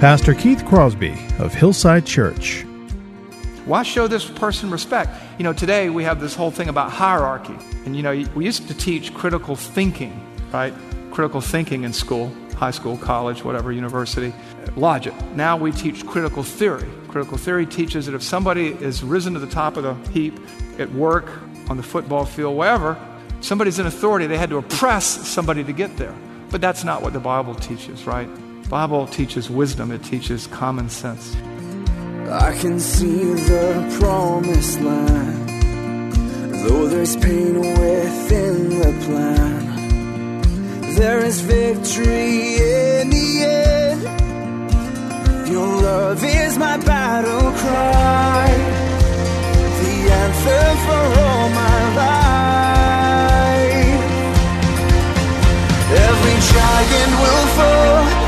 Pastor Keith Crosby of Hillside Church. Why show this person respect? You know, today we have this whole thing about hierarchy. And, you know, we used to teach critical thinking, right? Critical thinking in school, high school, college, whatever, university, logic. Now we teach critical theory. Critical theory teaches that if somebody is risen to the top of the heap at work, on the football field, wherever, somebody's in authority, they had to oppress somebody to get there. But that's not what the Bible teaches, right? Bible teaches wisdom, it teaches common sense. I can see the promised land, though there's pain within the plan. There is victory in the end. Your love is my battle cry, the anthem for all my life. Every giant will fall,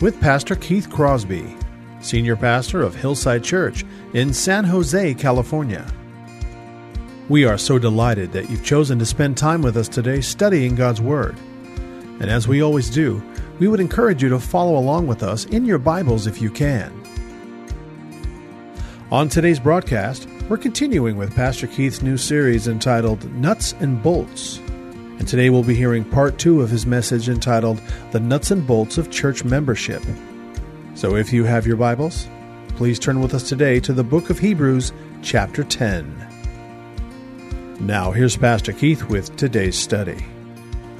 with Pastor Keith Crosby, Senior Pastor of Hillside Church in San Jose, California. We are so delighted that you've chosen to spend time with us today studying God's Word. And as we always do, we would encourage you to follow along with us in your Bibles if you can. On today's broadcast, we're continuing with Pastor Keith's new series entitled Nuts and Bolts. And today we'll be hearing part two of his message entitled The Nuts and Bolts of Church Membership. So if you have your Bibles, please turn with us today to the book of Hebrews, chapter 10. Now, here's Pastor Keith with today's study.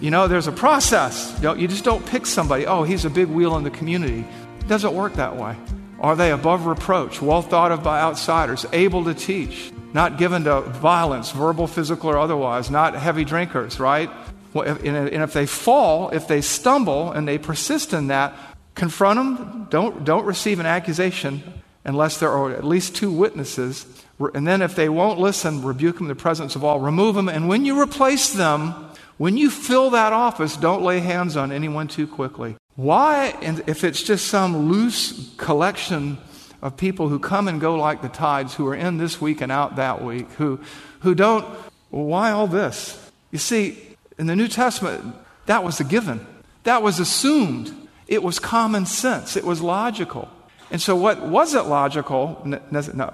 You know, there's a process. You, just don't pick somebody, oh, he's a big wheel in the community. It doesn't work that way. Are they above reproach, well thought of by outsiders, able to teach, not given to violence, verbal, physical, or otherwise, not heavy drinkers, right? And if they fall, if they stumble, and they persist in that, confront them. Don't, don't receive an accusation unless there are at least two witnesses. And then if they won't listen, rebuke them in the presence of all, remove them. And when you replace them, when you fill that office, don't lay hands on anyone too quickly. Why, if it's just some loose collection of people who come and go like the tides, who are in this week and out that week, who, who don't, well, why all this? You see, in the New Testament, that was a given. That was assumed. It was common sense. It was logical. And so, what wasn't logical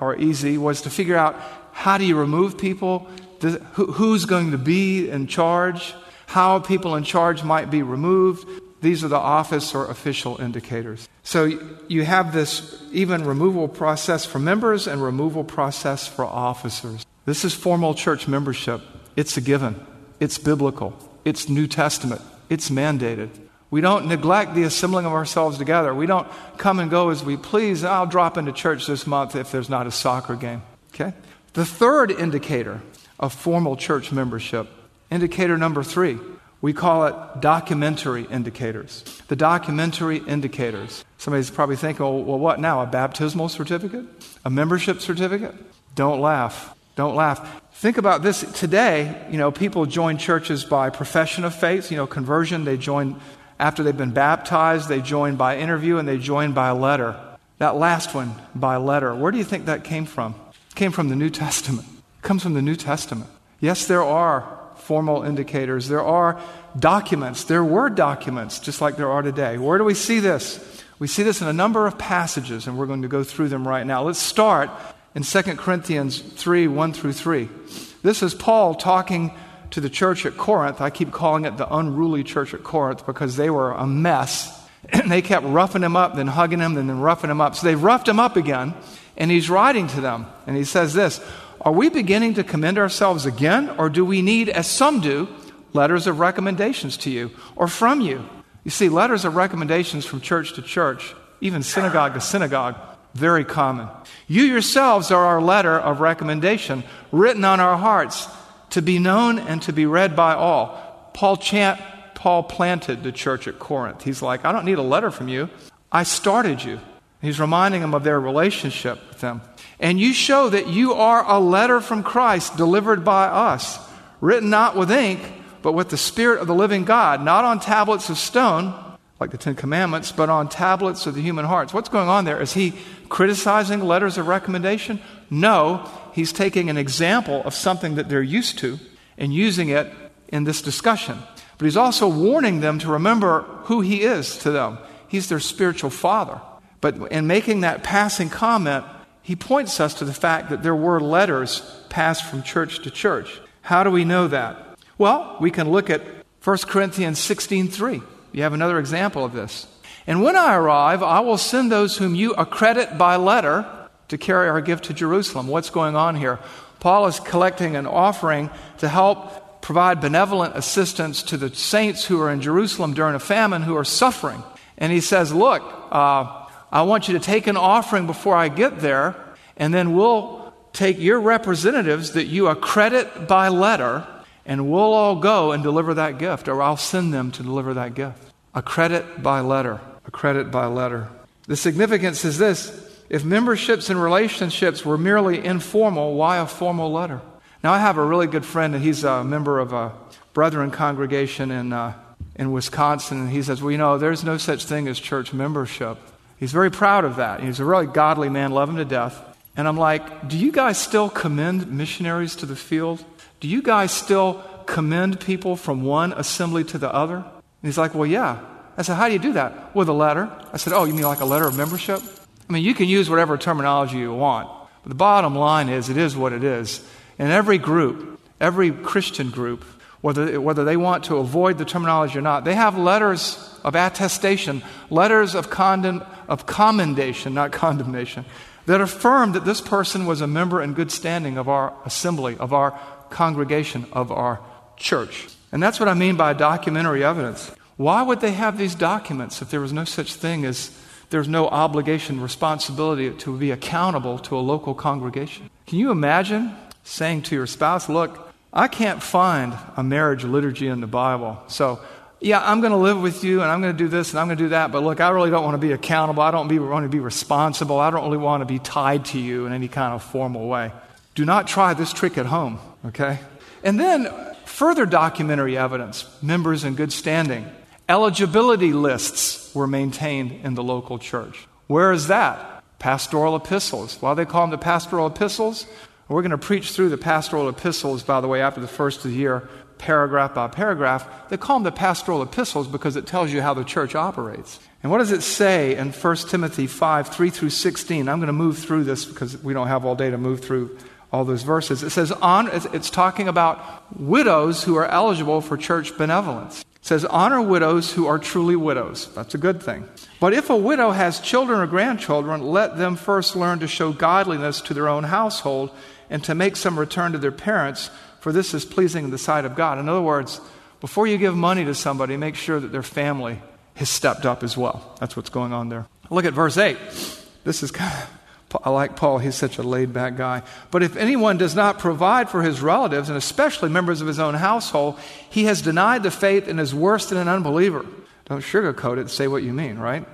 or easy was to figure out how do you remove people? Who's going to be in charge? How people in charge might be removed? These are the office or official indicators. So, you have this even removal process for members and removal process for officers. This is formal church membership. It's a given, it's biblical, it's New Testament, it's mandated. We don't neglect the assembling of ourselves together. We don't come and go as we please. I'll drop into church this month if there's not a soccer game. Okay? The third indicator of formal church membership, indicator number three, we call it documentary indicators. The documentary indicators. Somebody's probably thinking, well, well, what now? A baptismal certificate? A membership certificate? Don't laugh. Don't laugh. Think about this. Today, you know, people join churches by profession of faith, you know, conversion. They join after they've been baptized, they join by interview and they join by letter. That last one, by letter. Where do you think that came from? It came from the New Testament. It comes from the New Testament. Yes, there are formal indicators. There are documents. There were documents, just like there are today. Where do we see this? We see this in a number of passages, and we're going to go through them right now. Let's start in 2 Corinthians 3 1 through 3. This is Paul talking to the church at Corinth. I keep calling it the unruly church at Corinth because they were a mess. And they kept roughing him up, then hugging him, then roughing him up. So they roughed him up again, and he's writing to them. And he says this Are we beginning to commend ourselves again, or do we need, as some do, letters of recommendations to you or from you? You see, letters of recommendations from church to church, even synagogue to synagogue, very common. You yourselves are our letter of recommendation, written on our hearts, to be known and to be read by all. Paul chant Paul planted the church at Corinth. He's like, I don't need a letter from you. I started you. He's reminding them of their relationship with them. And you show that you are a letter from Christ delivered by us, written not with ink, but with the Spirit of the living God, not on tablets of stone, like the Ten Commandments, but on tablets of the human hearts. What's going on there? Is he criticizing letters of recommendation? No, he's taking an example of something that they're used to and using it in this discussion. But he's also warning them to remember who he is to them. He's their spiritual father. But in making that passing comment, he points us to the fact that there were letters passed from church to church. How do we know that? Well, we can look at 1 Corinthians 16:3. You have another example of this. And when I arrive, I will send those whom you accredit by letter to carry our gift to Jerusalem. What's going on here? Paul is collecting an offering to help provide benevolent assistance to the saints who are in Jerusalem during a famine who are suffering. And he says, Look, uh, I want you to take an offering before I get there, and then we'll take your representatives that you accredit by letter, and we'll all go and deliver that gift, or I'll send them to deliver that gift. Accredit by letter. Accredit by letter. The significance is this if memberships and relationships were merely informal, why a formal letter? Now, I have a really good friend, and he's a member of a Brethren congregation in, uh, in Wisconsin, and he says, Well, you know, there's no such thing as church membership. He's very proud of that. He's a really godly man, love him to death. And I'm like, Do you guys still commend missionaries to the field? Do you guys still commend people from one assembly to the other? And he's like, Well, yeah. I said, How do you do that? With a letter. I said, Oh, you mean like a letter of membership? I mean, you can use whatever terminology you want. But the bottom line is, it is what it is. In every group, every Christian group, whether, whether they want to avoid the terminology or not, they have letters of attestation, letters of, condemn, of commendation, not condemnation, that affirm that this person was a member in good standing of our assembly, of our congregation, of our church. And that's what I mean by documentary evidence. Why would they have these documents if there was no such thing as there's no obligation, responsibility to be accountable to a local congregation? Can you imagine saying to your spouse, Look, I can't find a marriage liturgy in the Bible. So, yeah, I'm going to live with you and I'm going to do this and I'm going to do that, but look, I really don't want to be accountable. I don't want to be responsible. I don't really want to be tied to you in any kind of formal way. Do not try this trick at home, okay? And then further documentary evidence members in good standing. Eligibility lists were maintained in the local church. Where is that? Pastoral epistles. Why do they call them the pastoral epistles? We're going to preach through the pastoral epistles, by the way, after the first of the year, paragraph by paragraph. They call them the pastoral epistles because it tells you how the church operates. And what does it say in 1 Timothy 5 3 through 16? I'm going to move through this because we don't have all day to move through all those verses. It says, on, it's talking about widows who are eligible for church benevolence. It says, honor widows who are truly widows. That's a good thing. But if a widow has children or grandchildren, let them first learn to show godliness to their own household and to make some return to their parents, for this is pleasing in the sight of God. In other words, before you give money to somebody, make sure that their family has stepped up as well. That's what's going on there. Look at verse 8. This is kind of, I like Paul, he's such a laid back guy. But if anyone does not provide for his relatives, and especially members of his own household, he has denied the faith and is worse than an unbeliever. Don't sugarcoat it, say what you mean, right?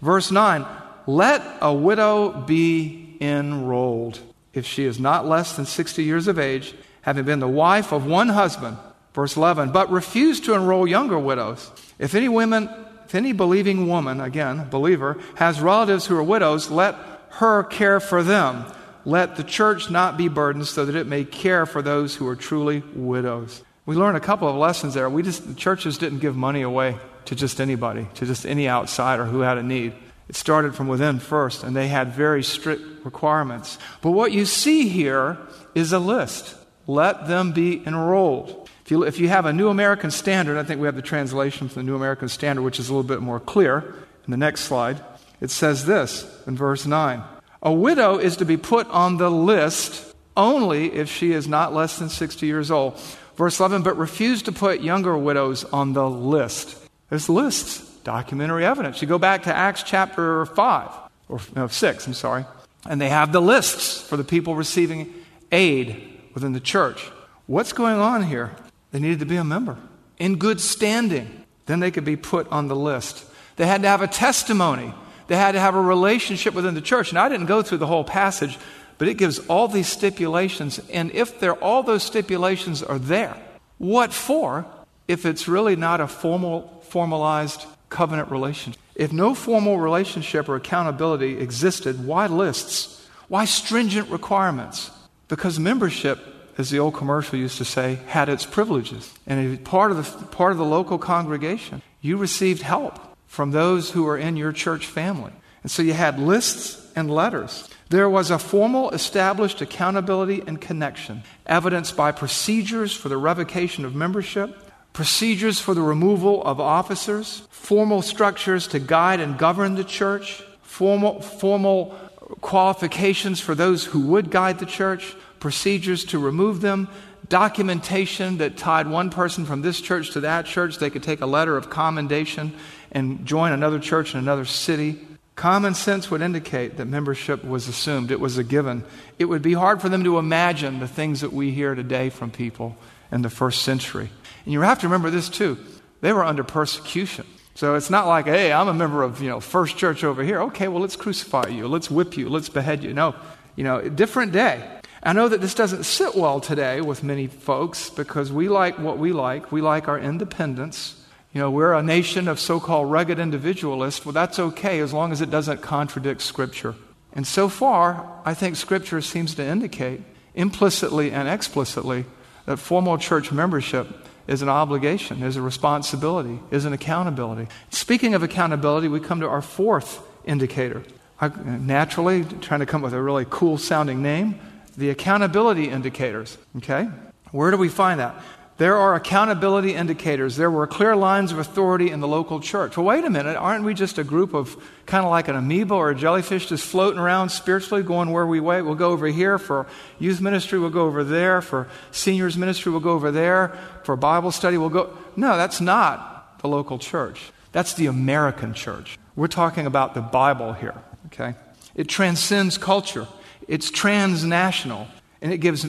Verse 9 Let a widow be enrolled if she is not less than 60 years of age, having been the wife of one husband. Verse 11, but refuse to enroll younger widows. If any women, if any believing woman, again, believer, has relatives who are widows, let her care for them. Let the church not be burdened so that it may care for those who are truly widows. We learned a couple of lessons there. We just, the churches didn't give money away to just anybody, to just any outsider who had a need. It started from within first, and they had very strict requirements. But what you see here is a list. Let them be enrolled. If you, if you have a New American Standard, I think we have the translation from the New American Standard, which is a little bit more clear. In the next slide, it says this in verse 9 A widow is to be put on the list only if she is not less than 60 years old. Verse 11, but refuse to put younger widows on the list. There's lists, documentary evidence. You go back to Acts chapter 5, or no, 6, I'm sorry, and they have the lists for the people receiving aid within the church. What's going on here? They needed to be a member in good standing. Then they could be put on the list. They had to have a testimony. They had to have a relationship within the church. And I didn't go through the whole passage, but it gives all these stipulations. And if there, all those stipulations are there, what for if it's really not a formal, formalized covenant relationship? If no formal relationship or accountability existed, why lists? Why stringent requirements? Because membership as the old commercial used to say, had its privileges. And part of the, part of the local congregation, you received help from those who were in your church family. And so you had lists and letters. There was a formal established accountability and connection, evidenced by procedures for the revocation of membership, procedures for the removal of officers, formal structures to guide and govern the church, formal, formal qualifications for those who would guide the church, procedures to remove them, documentation that tied one person from this church to that church. They could take a letter of commendation and join another church in another city. Common sense would indicate that membership was assumed, it was a given. It would be hard for them to imagine the things that we hear today from people in the first century. And you have to remember this too they were under persecution. So it's not like, hey, I'm a member of, you know, First Church over here. Okay, well, let's crucify you. Let's whip you. Let's behead you. No, you know, different day. I know that this doesn't sit well today with many folks because we like what we like. We like our independence. You know, we're a nation of so called rugged individualists. Well, that's okay as long as it doesn't contradict Scripture. And so far, I think Scripture seems to indicate implicitly and explicitly that formal church membership is an obligation, is a responsibility, is an accountability. Speaking of accountability, we come to our fourth indicator. I, naturally, trying to come up with a really cool sounding name, the accountability indicators. Okay? Where do we find that? There are accountability indicators. There were clear lines of authority in the local church. Well, wait a minute. Aren't we just a group of kind of like an amoeba or a jellyfish just floating around spiritually, going where we wait? We'll go over here for youth ministry. We'll go over there for seniors ministry. We'll go over there for Bible study. We'll go. No, that's not the local church. That's the American church. We're talking about the Bible here. Okay? It transcends culture. It's transnational, and it gives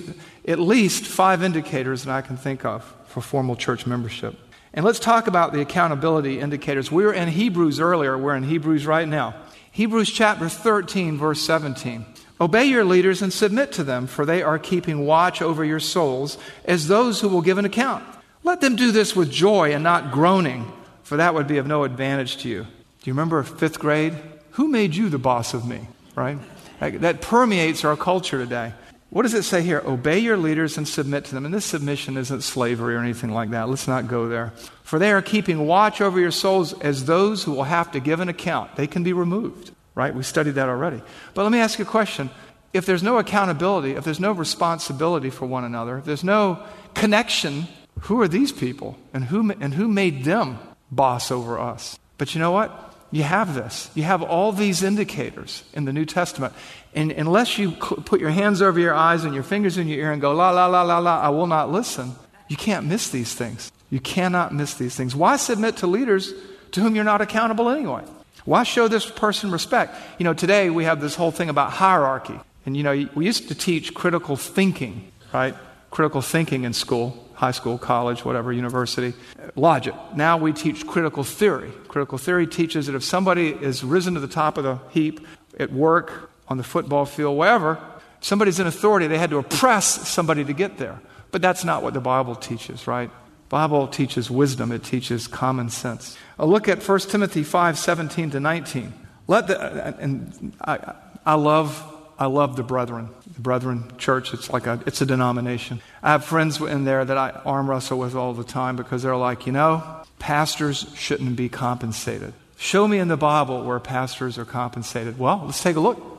at least five indicators that I can think of for formal church membership. And let's talk about the accountability indicators. We were in Hebrews earlier, we're in Hebrews right now. Hebrews chapter 13, verse 17. Obey your leaders and submit to them, for they are keeping watch over your souls as those who will give an account. Let them do this with joy and not groaning, for that would be of no advantage to you. Do you remember fifth grade? Who made you the boss of me, right? That permeates our culture today. What does it say here? Obey your leaders and submit to them. And this submission isn't slavery or anything like that. Let's not go there. For they are keeping watch over your souls as those who will have to give an account. They can be removed, right? We studied that already. But let me ask you a question. If there's no accountability, if there's no responsibility for one another, if there's no connection, who are these people? And who, and who made them boss over us? But you know what? You have this. You have all these indicators in the New Testament. And unless you put your hands over your eyes and your fingers in your ear and go, la, la, la, la, la, I will not listen, you can't miss these things. You cannot miss these things. Why submit to leaders to whom you're not accountable anyway? Why show this person respect? You know, today we have this whole thing about hierarchy. And, you know, we used to teach critical thinking, right? Critical thinking in school high school, college, whatever, university. Logic. Now we teach critical theory. Critical theory teaches that if somebody is risen to the top of the heap at work, on the football field, wherever, somebody's in authority, they had to oppress somebody to get there. But that's not what the Bible teaches, right? Bible teaches wisdom, it teaches common sense. A look at 1 Timothy 5 17 to 19. Let the, uh, and I, I love I love the brethren. The brethren church, it's like a, it's a denomination. I have friends in there that I arm wrestle with all the time because they're like, you know, pastors shouldn't be compensated. Show me in the Bible where pastors are compensated. Well, let's take a look.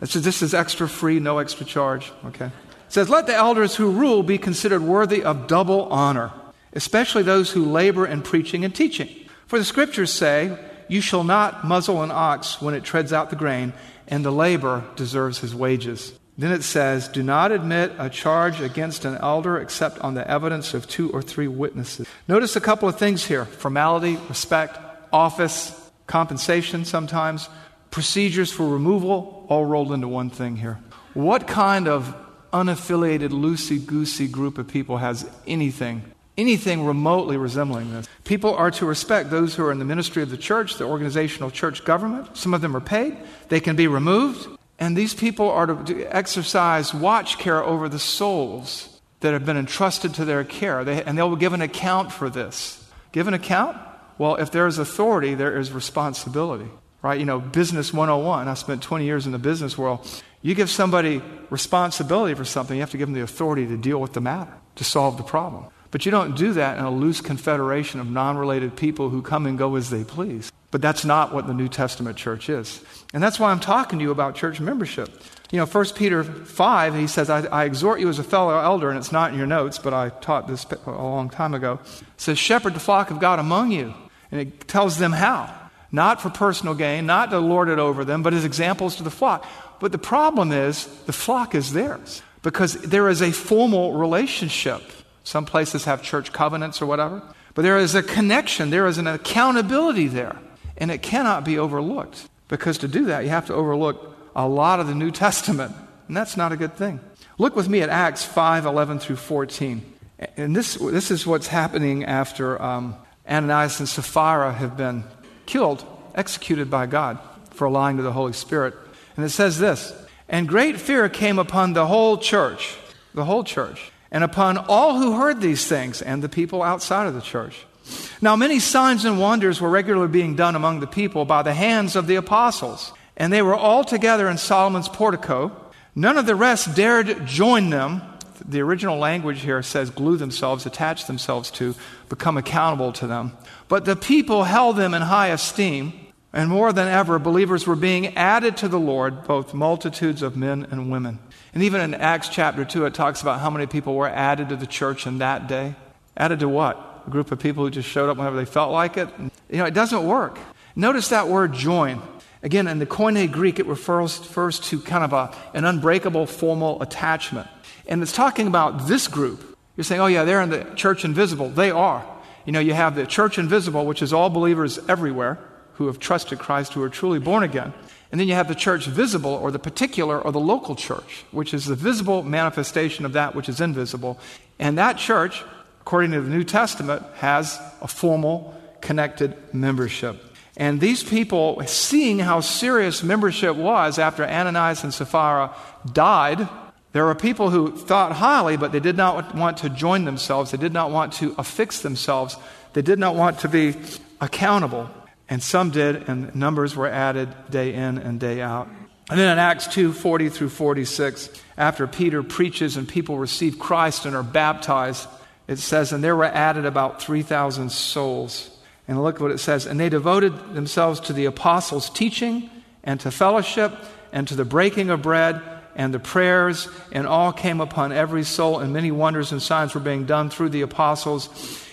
This is, this is extra free, no extra charge. Okay. It says, Let the elders who rule be considered worthy of double honor, especially those who labor in preaching and teaching. For the scriptures say, You shall not muzzle an ox when it treads out the grain, and the labor deserves his wages. Then it says, Do not admit a charge against an elder except on the evidence of two or three witnesses. Notice a couple of things here formality, respect, office, compensation sometimes, procedures for removal, all rolled into one thing here. What kind of unaffiliated, loosey goosey group of people has anything, anything remotely resembling this? People are to respect those who are in the ministry of the church, the organizational church government. Some of them are paid, they can be removed. And these people are to exercise watch care over the souls that have been entrusted to their care. They, and they'll give an account for this. Give an account? Well, if there is authority, there is responsibility. Right? You know, business 101. I spent 20 years in the business world. You give somebody responsibility for something, you have to give them the authority to deal with the matter, to solve the problem. But you don't do that in a loose confederation of non related people who come and go as they please. But that's not what the New Testament church is. And that's why I'm talking to you about church membership. You know, 1 Peter 5, he says, I, I, exhort you as a fellow elder, and it's not in your notes, but I taught this a long time ago. Says, Shepherd the flock of God among you. And it tells them how. Not for personal gain, not to lord it over them, but as examples to the flock. But the problem is, the flock is theirs because there is a formal relationship. Some places have church covenants or whatever, but there is a connection, there is an accountability there, and it cannot be overlooked. Because to do that, you have to overlook a lot of the New Testament, and that's not a good thing. Look with me at Acts 5 11 through 14. And this, this is what's happening after um, Ananias and Sapphira have been killed, executed by God for lying to the Holy Spirit. And it says this And great fear came upon the whole church, the whole church, and upon all who heard these things, and the people outside of the church. Now, many signs and wonders were regularly being done among the people by the hands of the apostles, and they were all together in Solomon's portico. None of the rest dared join them. The original language here says glue themselves, attach themselves to, become accountable to them. But the people held them in high esteem, and more than ever, believers were being added to the Lord, both multitudes of men and women. And even in Acts chapter 2, it talks about how many people were added to the church in that day. Added to what? A group of people who just showed up whenever they felt like it? You know, it doesn't work. Notice that word join. Again, in the Koine Greek, it refers, refers to kind of a, an unbreakable formal attachment. And it's talking about this group. You're saying, oh, yeah, they're in the church invisible. They are. You know, you have the church invisible, which is all believers everywhere who have trusted Christ, who are truly born again. And then you have the church visible, or the particular, or the local church, which is the visible manifestation of that which is invisible. And that church, according to the New Testament, has a formal, connected membership. And these people, seeing how serious membership was after Ananias and Sapphira died, there were people who thought highly, but they did not want to join themselves. They did not want to affix themselves. They did not want to be accountable. And some did, and numbers were added day in and day out. And then in Acts 2 40 through 46, after Peter preaches and people receive Christ and are baptized, it says, And there were added about 3,000 souls. And look what it says. And they devoted themselves to the apostles' teaching and to fellowship and to the breaking of bread and the prayers, and all came upon every soul, and many wonders and signs were being done through the apostles.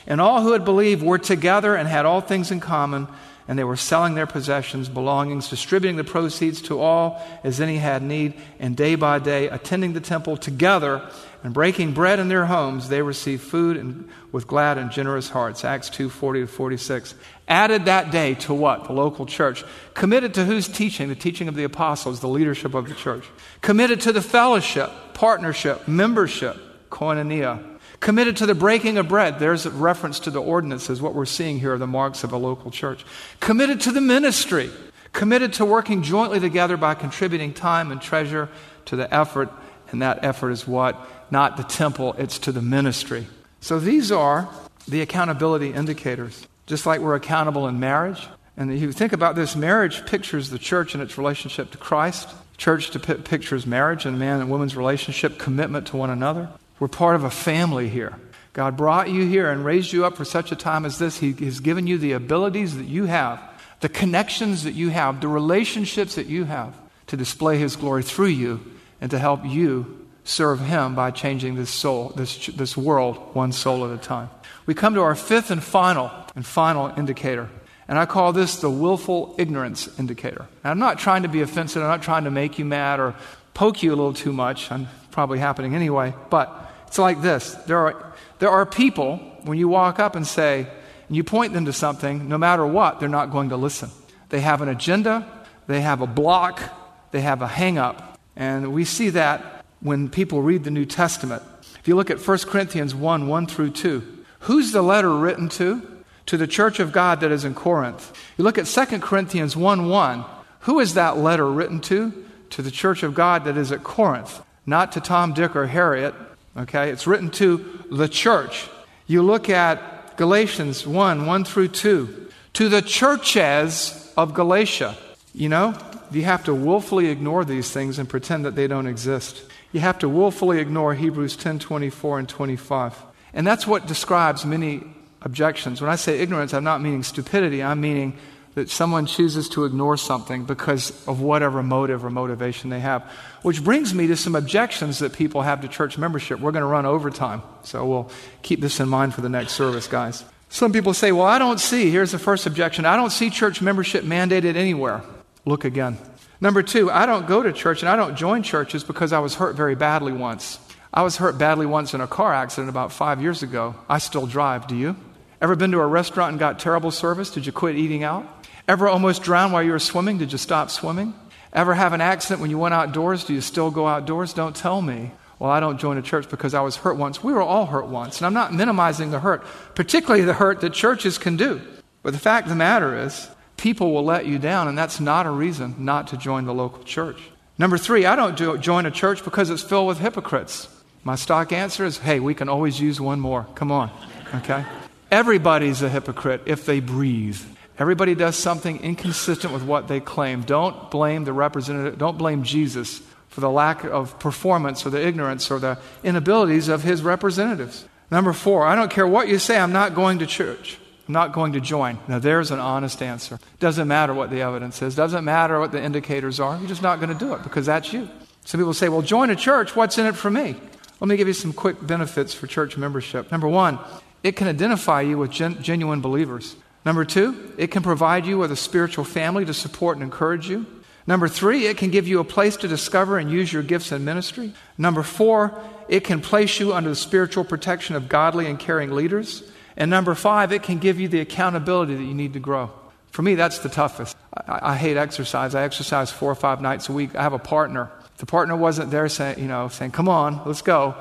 And all who had believed were together and had all things in common, and they were selling their possessions, belongings, distributing the proceeds to all as any had need, and day by day, attending the temple together and breaking bread in their homes, they received food and, with glad and generous hearts. Acts 2 40 to 46. Added that day to what? The local church. Committed to whose teaching? The teaching of the apostles, the leadership of the church. Committed to the fellowship, partnership, membership, koinonia. Committed to the breaking of bread. There's a reference to the ordinances. What we're seeing here are the marks of a local church. Committed to the ministry. Committed to working jointly together by contributing time and treasure to the effort. And that effort is what? not the temple, it's to the ministry. So these are the accountability indicators. Just like we're accountable in marriage. And if you think about this, marriage pictures the church and its relationship to Christ. Church p- pictures marriage and man and woman's relationship, commitment to one another. We're part of a family here. God brought you here and raised you up for such a time as this. He has given you the abilities that you have, the connections that you have, the relationships that you have to display His glory through you and to help you serve Him by changing this soul, this, this world, one soul at a time. We come to our fifth and final and final indicator. And I call this the willful ignorance indicator. Now, I'm not trying to be offensive, I'm not trying to make you mad or poke you a little too much. I'm probably happening anyway, but it's like this. There are, there are people, when you walk up and say, and you point them to something, no matter what, they're not going to listen. They have an agenda, they have a block, they have a hang up. And we see that when people read the New Testament. If you look at 1 Corinthians 1 1 through 2, who's the letter written to? To the church of God that is in Corinth. You look at 2 Corinthians 1 1, who is that letter written to? To the church of God that is at Corinth, not to Tom, Dick, or Harriet. Okay, it's written to the church. You look at Galatians 1 1 through 2, to the churches of Galatia. You know, you have to willfully ignore these things and pretend that they don't exist you have to willfully ignore Hebrews 10 24 and 25. And that's what describes many objections. When I say ignorance, I'm not meaning stupidity, I'm meaning that someone chooses to ignore something because of whatever motive or motivation they have. Which brings me to some objections that people have to church membership. We're going to run overtime, so we'll keep this in mind for the next service, guys. Some people say, Well, I don't see, here's the first objection I don't see church membership mandated anywhere. Look again. Number two, I don't go to church and I don't join churches because I was hurt very badly once. I was hurt badly once in a car accident about five years ago. I still drive. Do you? Ever been to a restaurant and got terrible service? Did you quit eating out? Ever almost drown while you were swimming? Did you stop swimming? Ever have an accident when you went outdoors? Do you still go outdoors? Don't tell me. Well, I don't join a church because I was hurt once. We were all hurt once. And I'm not minimizing the hurt, particularly the hurt that churches can do. But the fact of the matter is, people will let you down, and that's not a reason not to join the local church. Number three, I don't do, join a church because it's filled with hypocrites. My stock answer is hey, we can always use one more. Come on. Okay? Everybody's a hypocrite if they breathe. Everybody does something inconsistent with what they claim. Don't blame the representative, don't blame Jesus for the lack of performance or the ignorance or the inabilities of his representatives. Number four, I don't care what you say, I'm not going to church. I'm not going to join. Now, there's an honest answer. Doesn't matter what the evidence is, doesn't matter what the indicators are. You're just not going to do it because that's you. Some people say, well, join a church. What's in it for me? Let me give you some quick benefits for church membership. Number one, it can identify you with gen- genuine believers. Number two, it can provide you with a spiritual family to support and encourage you. Number three, it can give you a place to discover and use your gifts in ministry. Number four, it can place you under the spiritual protection of godly and caring leaders. And number five, it can give you the accountability that you need to grow. For me, that's the toughest. I, I, hate exercise. I exercise four or five nights a week. I have a partner. If the partner wasn't there saying, you know, saying, come on, let's go,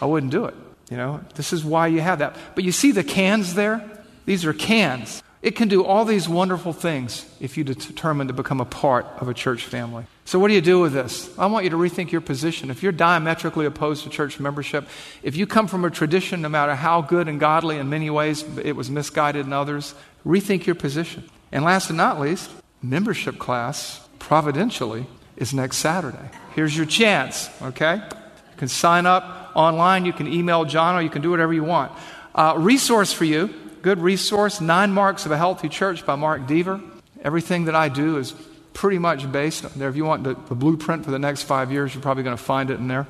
I wouldn't do it. You know, this is why you have that. But you see the cans there? These are cans. It can do all these wonderful things if you determine to become a part of a church family. So, what do you do with this? I want you to rethink your position. If you're diametrically opposed to church membership, if you come from a tradition, no matter how good and godly in many ways, it was misguided in others, rethink your position. And last but not least, membership class, providentially, is next Saturday. Here's your chance, okay? You can sign up online, you can email John, or you can do whatever you want. Uh, resource for you good resource Nine Marks of a Healthy Church by Mark Dever. Everything that I do is pretty much based there. If you want the, the blueprint for the next five years, you're probably going to find it in there.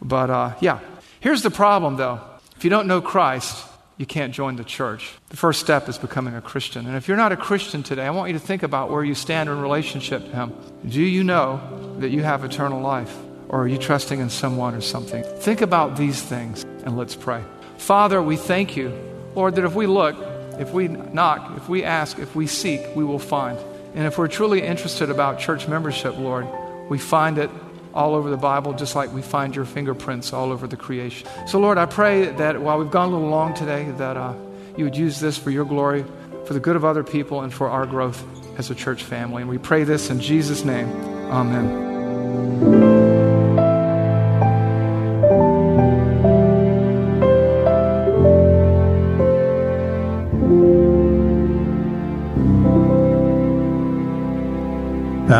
But uh, yeah, here's the problem though. If you don't know Christ, you can't join the church. The first step is becoming a Christian. And if you're not a Christian today, I want you to think about where you stand in relationship to Him. Do you know that you have eternal life? Or are you trusting in someone or something? Think about these things and let's pray. Father, we thank you Lord, that if we look, if we knock, if we ask, if we seek, we will find. And if we're truly interested about church membership, Lord, we find it all over the Bible, just like we find your fingerprints all over the creation. So, Lord, I pray that while we've gone a little long today, that uh, you would use this for your glory, for the good of other people, and for our growth as a church family. And we pray this in Jesus' name. Amen.